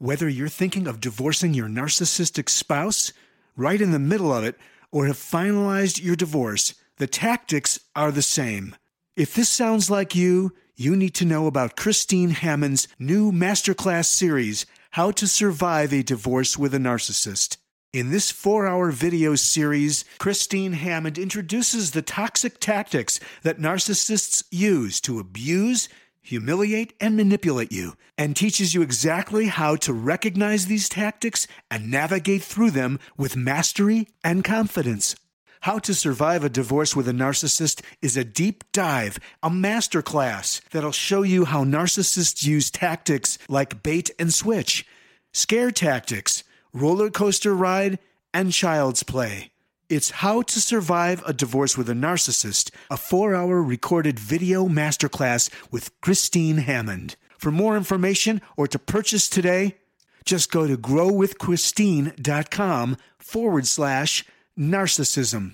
Whether you're thinking of divorcing your narcissistic spouse, right in the middle of it, or have finalized your divorce, the tactics are the same. If this sounds like you, you need to know about Christine Hammond's new masterclass series, How to Survive a Divorce with a Narcissist. In this four hour video series, Christine Hammond introduces the toxic tactics that narcissists use to abuse, humiliate, and manipulate you, and teaches you exactly how to recognize these tactics and navigate through them with mastery and confidence. How to Survive a Divorce with a Narcissist is a deep dive, a masterclass that'll show you how narcissists use tactics like bait and switch, scare tactics, roller coaster ride, and child's play. It's How to Survive a Divorce with a Narcissist, a four hour recorded video masterclass with Christine Hammond. For more information or to purchase today, just go to growwithchristine.com forward slash narcissism.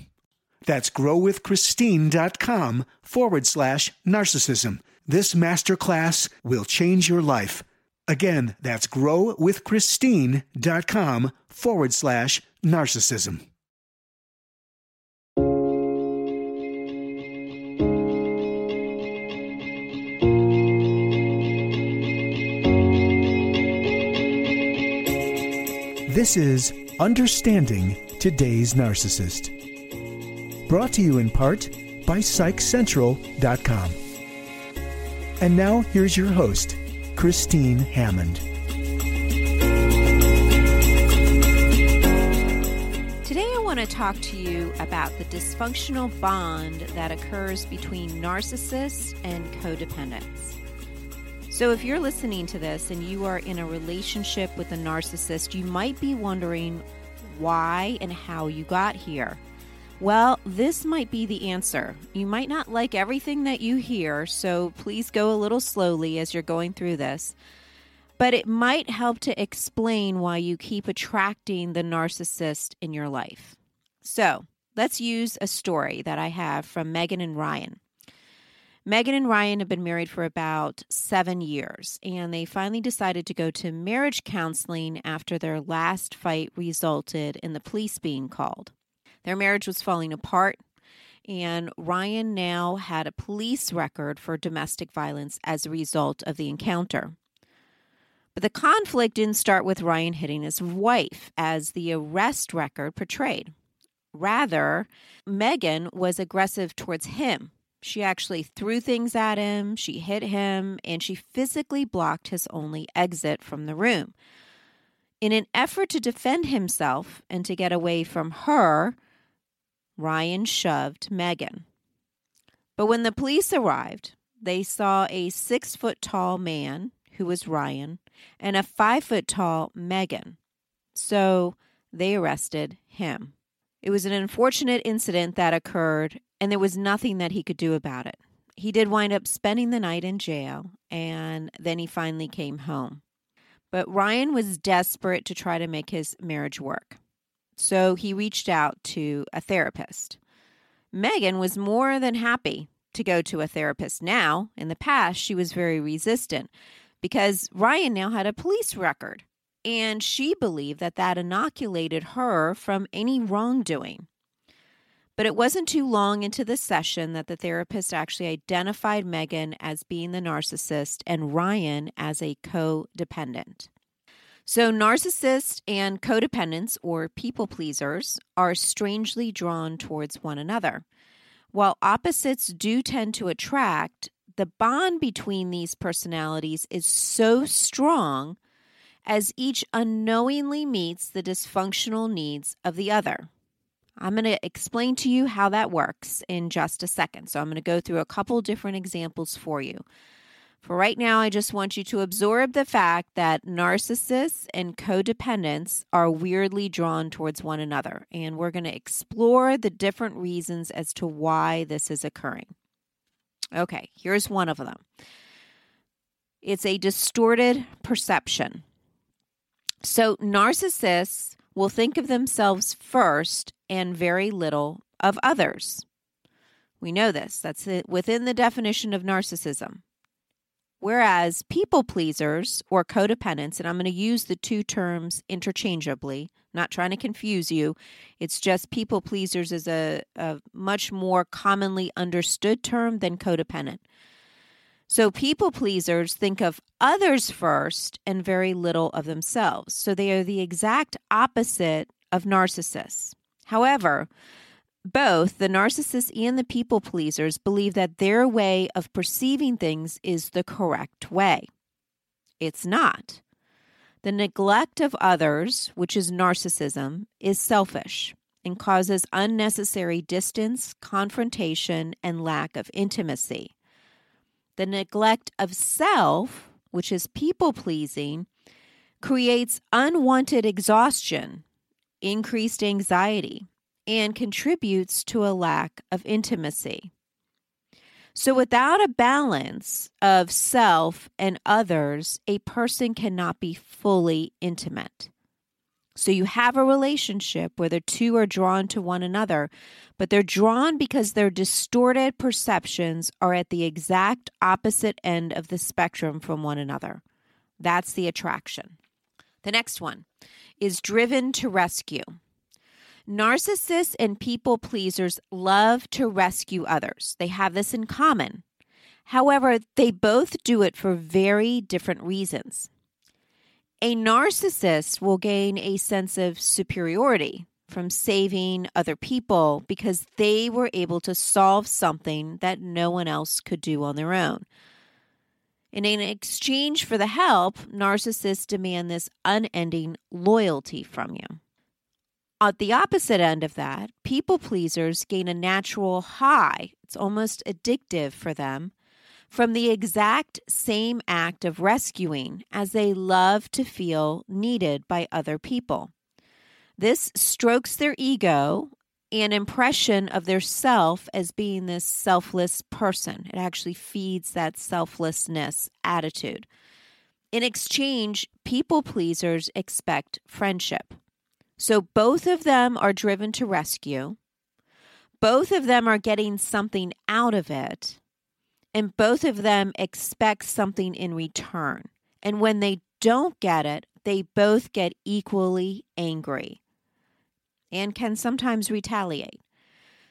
That's growwithchristine.com forward slash narcissism. This masterclass will change your life. Again, that's growwithchristine.com forward slash narcissism. This is Understanding Today's Narcissist. Brought to you in part by PsychCentral.com. And now here's your host, Christine Hammond. Today, I want to talk to you about the dysfunctional bond that occurs between narcissists and codependents. So, if you're listening to this and you are in a relationship with a narcissist, you might be wondering why and how you got here. Well, this might be the answer. You might not like everything that you hear, so please go a little slowly as you're going through this. But it might help to explain why you keep attracting the narcissist in your life. So, let's use a story that I have from Megan and Ryan. Megan and Ryan have been married for about seven years, and they finally decided to go to marriage counseling after their last fight resulted in the police being called. Their marriage was falling apart, and Ryan now had a police record for domestic violence as a result of the encounter. But the conflict didn't start with Ryan hitting his wife, as the arrest record portrayed. Rather, Megan was aggressive towards him she actually threw things at him, she hit him, and she physically blocked his only exit from the room. In an effort to defend himself and to get away from her, Ryan shoved Megan. But when the police arrived, they saw a six foot tall man, who was Ryan, and a five foot tall Megan. So they arrested him. It was an unfortunate incident that occurred, and there was nothing that he could do about it. He did wind up spending the night in jail, and then he finally came home. But Ryan was desperate to try to make his marriage work. So he reached out to a therapist. Megan was more than happy to go to a therapist now. In the past, she was very resistant because Ryan now had a police record and she believed that that inoculated her from any wrongdoing. But it wasn't too long into the session that the therapist actually identified Megan as being the narcissist and Ryan as a codependent. So, narcissists and codependents, or people pleasers, are strangely drawn towards one another. While opposites do tend to attract, the bond between these personalities is so strong as each unknowingly meets the dysfunctional needs of the other. I'm going to explain to you how that works in just a second. So, I'm going to go through a couple different examples for you. For right now, I just want you to absorb the fact that narcissists and codependents are weirdly drawn towards one another. And we're going to explore the different reasons as to why this is occurring. Okay, here's one of them it's a distorted perception. So, narcissists will think of themselves first and very little of others. We know this. That's within the definition of narcissism. Whereas people pleasers or codependents, and I'm going to use the two terms interchangeably, not trying to confuse you. It's just people pleasers is a, a much more commonly understood term than codependent. So people pleasers think of others first and very little of themselves. So they are the exact opposite of narcissists. However, both the narcissists and the people pleasers believe that their way of perceiving things is the correct way. It's not. The neglect of others, which is narcissism, is selfish and causes unnecessary distance, confrontation, and lack of intimacy. The neglect of self, which is people pleasing, creates unwanted exhaustion, increased anxiety, and contributes to a lack of intimacy. So, without a balance of self and others, a person cannot be fully intimate. So, you have a relationship where the two are drawn to one another, but they're drawn because their distorted perceptions are at the exact opposite end of the spectrum from one another. That's the attraction. The next one is driven to rescue. Narcissists and people pleasers love to rescue others. They have this in common. However, they both do it for very different reasons. A narcissist will gain a sense of superiority from saving other people because they were able to solve something that no one else could do on their own. And in exchange for the help, narcissists demand this unending loyalty from you. At the opposite end of that, people pleasers gain a natural high. It's almost addictive for them from the exact same act of rescuing as they love to feel needed by other people. This strokes their ego and impression of their self as being this selfless person. It actually feeds that selflessness attitude. In exchange, people pleasers expect friendship. So both of them are driven to rescue. Both of them are getting something out of it. And both of them expect something in return. And when they don't get it, they both get equally angry and can sometimes retaliate.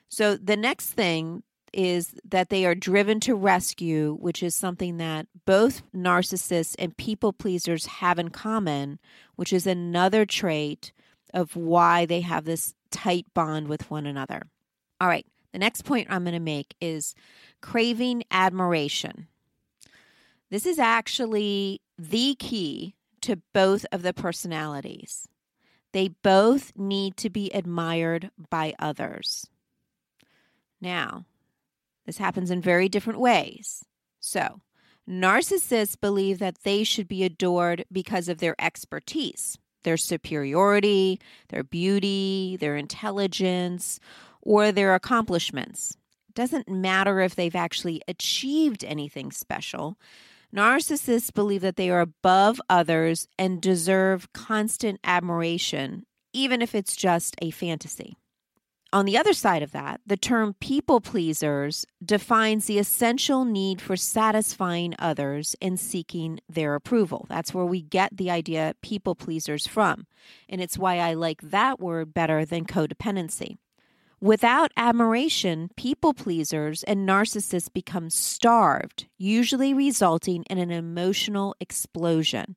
So the next thing is that they are driven to rescue, which is something that both narcissists and people pleasers have in common, which is another trait of why they have this tight bond with one another. All right, the next point I'm going to make is craving admiration. This is actually the key to both of the personalities. They both need to be admired by others. Now, this happens in very different ways. So, narcissists believe that they should be adored because of their expertise their superiority, their beauty, their intelligence, or their accomplishments. It doesn't matter if they've actually achieved anything special. Narcissists believe that they are above others and deserve constant admiration, even if it's just a fantasy. On the other side of that, the term people pleasers defines the essential need for satisfying others and seeking their approval. That's where we get the idea people pleasers from. And it's why I like that word better than codependency. Without admiration, people pleasers and narcissists become starved, usually resulting in an emotional explosion.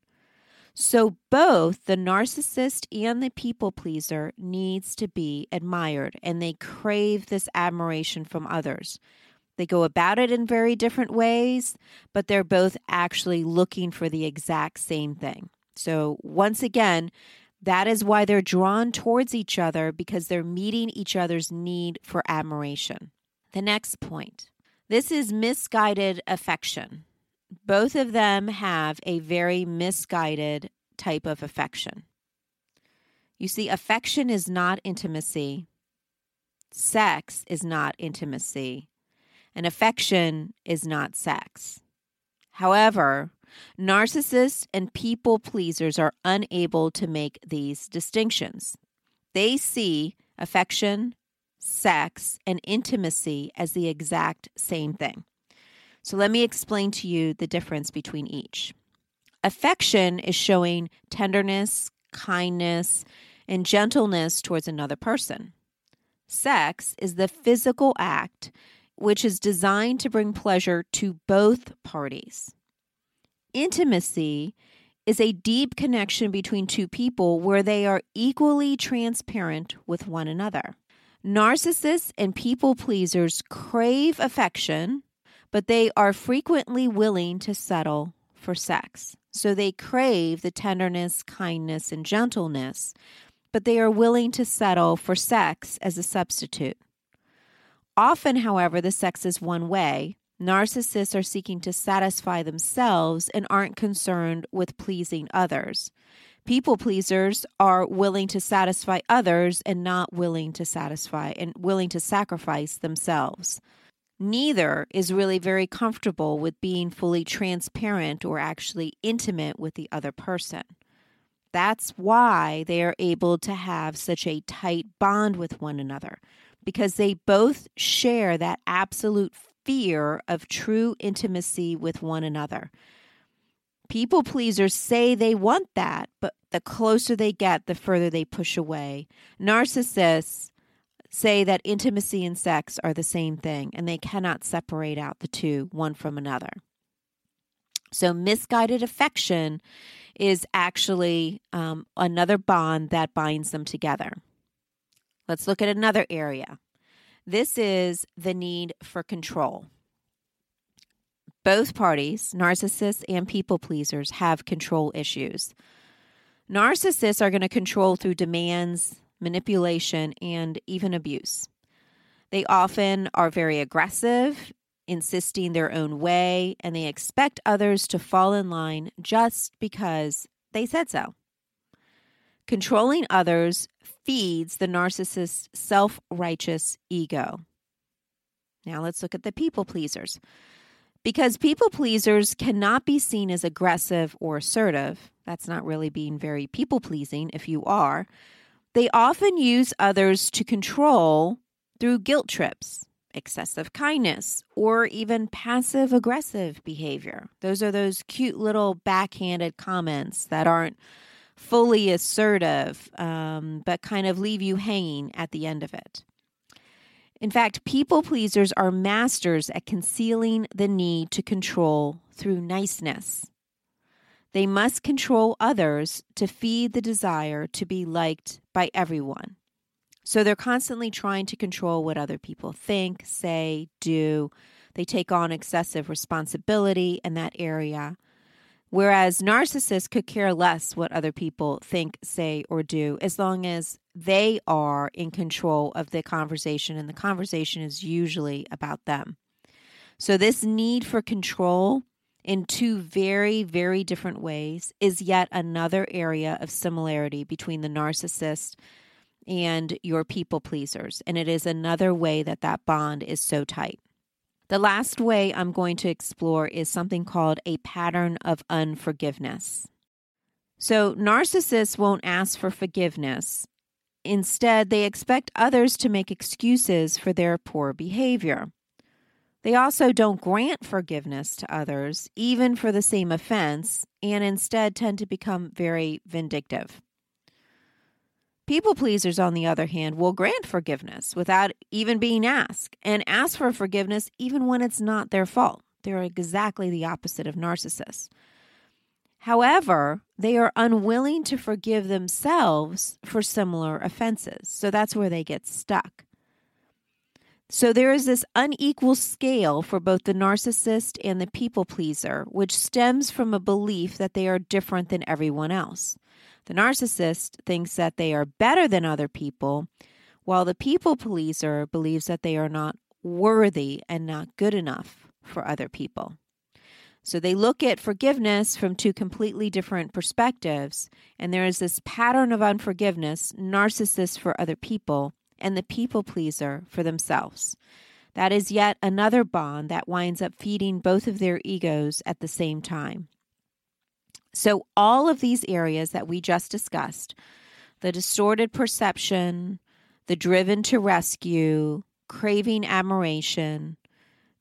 So both the narcissist and the people pleaser needs to be admired and they crave this admiration from others. They go about it in very different ways, but they're both actually looking for the exact same thing. So once again, that is why they're drawn towards each other because they're meeting each other's need for admiration. The next point. This is misguided affection. both of them have a very misguided type of affection. You see, affection is not intimacy, sex is not intimacy, and affection is not sex. However, narcissists and people pleasers are unable to make these distinctions. They see affection, sex, and intimacy as the exact same thing. So let me explain to you the difference between each. Affection is showing tenderness, kindness, and gentleness towards another person. Sex is the physical act which is designed to bring pleasure to both parties. Intimacy is a deep connection between two people where they are equally transparent with one another. Narcissists and people pleasers crave affection, but they are frequently willing to settle for sex. So they crave the tenderness, kindness, and gentleness, but they are willing to settle for sex as a substitute. Often, however, the sex is one way, Narcissists are seeking to satisfy themselves and aren't concerned with pleasing others. People pleasers are willing to satisfy others and not willing to satisfy and willing to sacrifice themselves. Neither is really very comfortable with being fully transparent or actually intimate with the other person. That's why they are able to have such a tight bond with one another, because they both share that absolute fear of true intimacy with one another. People pleasers say they want that, but the closer they get, the further they push away. Narcissists say that intimacy and sex are the same thing and they cannot separate out the two one from another. So, misguided affection is actually um, another bond that binds them together. Let's look at another area this is the need for control. Both parties, narcissists and people pleasers, have control issues. Narcissists are going to control through demands, manipulation, and even abuse. They often are very aggressive, insisting their own way, and they expect others to fall in line just because they said so. Controlling others feeds the narcissist's self righteous ego. Now let's look at the people pleasers. Because people pleasers cannot be seen as aggressive or assertive, that's not really being very people pleasing if you are, they often use others to control through guilt trips, excessive kindness, or even passive aggressive behavior. Those are those cute little backhanded comments that aren't fully assertive, um, but kind of leave you hanging at the end of it. In fact, people pleasers are masters at concealing the need to control through niceness. They must control others to feed the desire to be liked by everyone. So they're constantly trying to control what other people think, say, do. They take on excessive responsibility in that area. Whereas narcissists could care less what other people think, say, or do, as long as they are in control of the conversation, and the conversation is usually about them. So, this need for control in two very, very different ways is yet another area of similarity between the narcissist and your people pleasers. And it is another way that that bond is so tight. The last way I'm going to explore is something called a pattern of unforgiveness. So, narcissists won't ask for forgiveness. Instead, they expect others to make excuses for their poor behavior. They also don't grant forgiveness to others, even for the same offense, and instead tend to become very vindictive. People pleasers, on the other hand, will grant forgiveness without even being asked and ask for forgiveness even when it's not their fault. They're exactly the opposite of narcissists. However, they are unwilling to forgive themselves for similar offenses. So that's where they get stuck. So there is this unequal scale for both the narcissist and the people pleaser, which stems from a belief that they are different than everyone else. The narcissist thinks that they are better than other people, while the people pleaser believes that they are not worthy and not good enough for other people. So they look at forgiveness from two completely different perspectives. And there is this pattern of unforgiveness, narcissist for other people, and the people pleaser for themselves. That is yet another bond that winds up feeding both of their egos at the same time. So, all of these areas that we just discussed the distorted perception, the driven to rescue, craving admiration,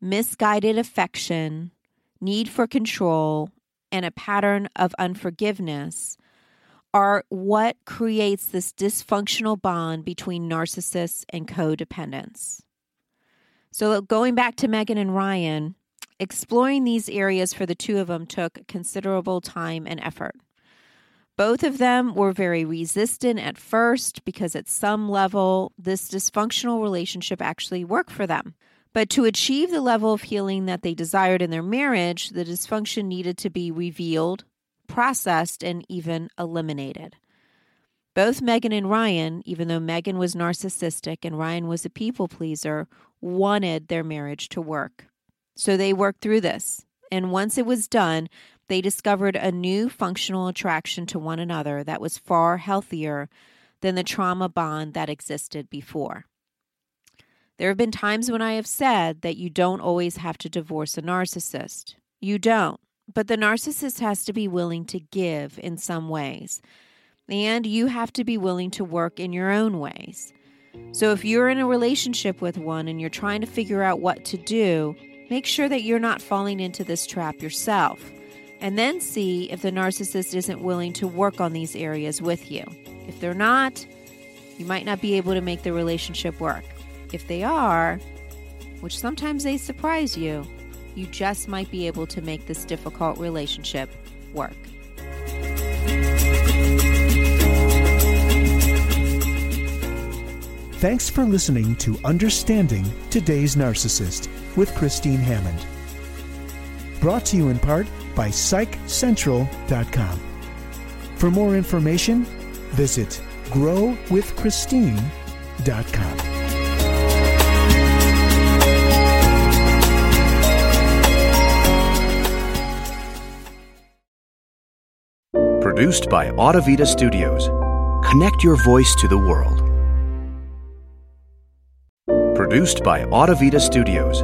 misguided affection, need for control, and a pattern of unforgiveness are what creates this dysfunctional bond between narcissists and codependents. So, going back to Megan and Ryan, exploring these areas for the two of them took considerable time and effort. Both of them were very resistant at first because, at some level, this dysfunctional relationship actually worked for them. But to achieve the level of healing that they desired in their marriage, the dysfunction needed to be revealed, processed, and even eliminated. Both Megan and Ryan, even though Megan was narcissistic and Ryan was a people pleaser, wanted their marriage to work. So they worked through this. And once it was done, they discovered a new functional attraction to one another that was far healthier than the trauma bond that existed before. There have been times when I have said that you don't always have to divorce a narcissist. You don't. But the narcissist has to be willing to give in some ways. And you have to be willing to work in your own ways. So if you're in a relationship with one and you're trying to figure out what to do, make sure that you're not falling into this trap yourself. And then see if the narcissist isn't willing to work on these areas with you. If they're not, you might not be able to make the relationship work. If they are, which sometimes they surprise you, you just might be able to make this difficult relationship work. Thanks for listening to Understanding Today's Narcissist with Christine Hammond. Brought to you in part by PsychCentral.com. For more information, visit GrowWithChristine.com. Produced by Audavita Studios. Connect your voice to the world. Produced by Audavita Studios.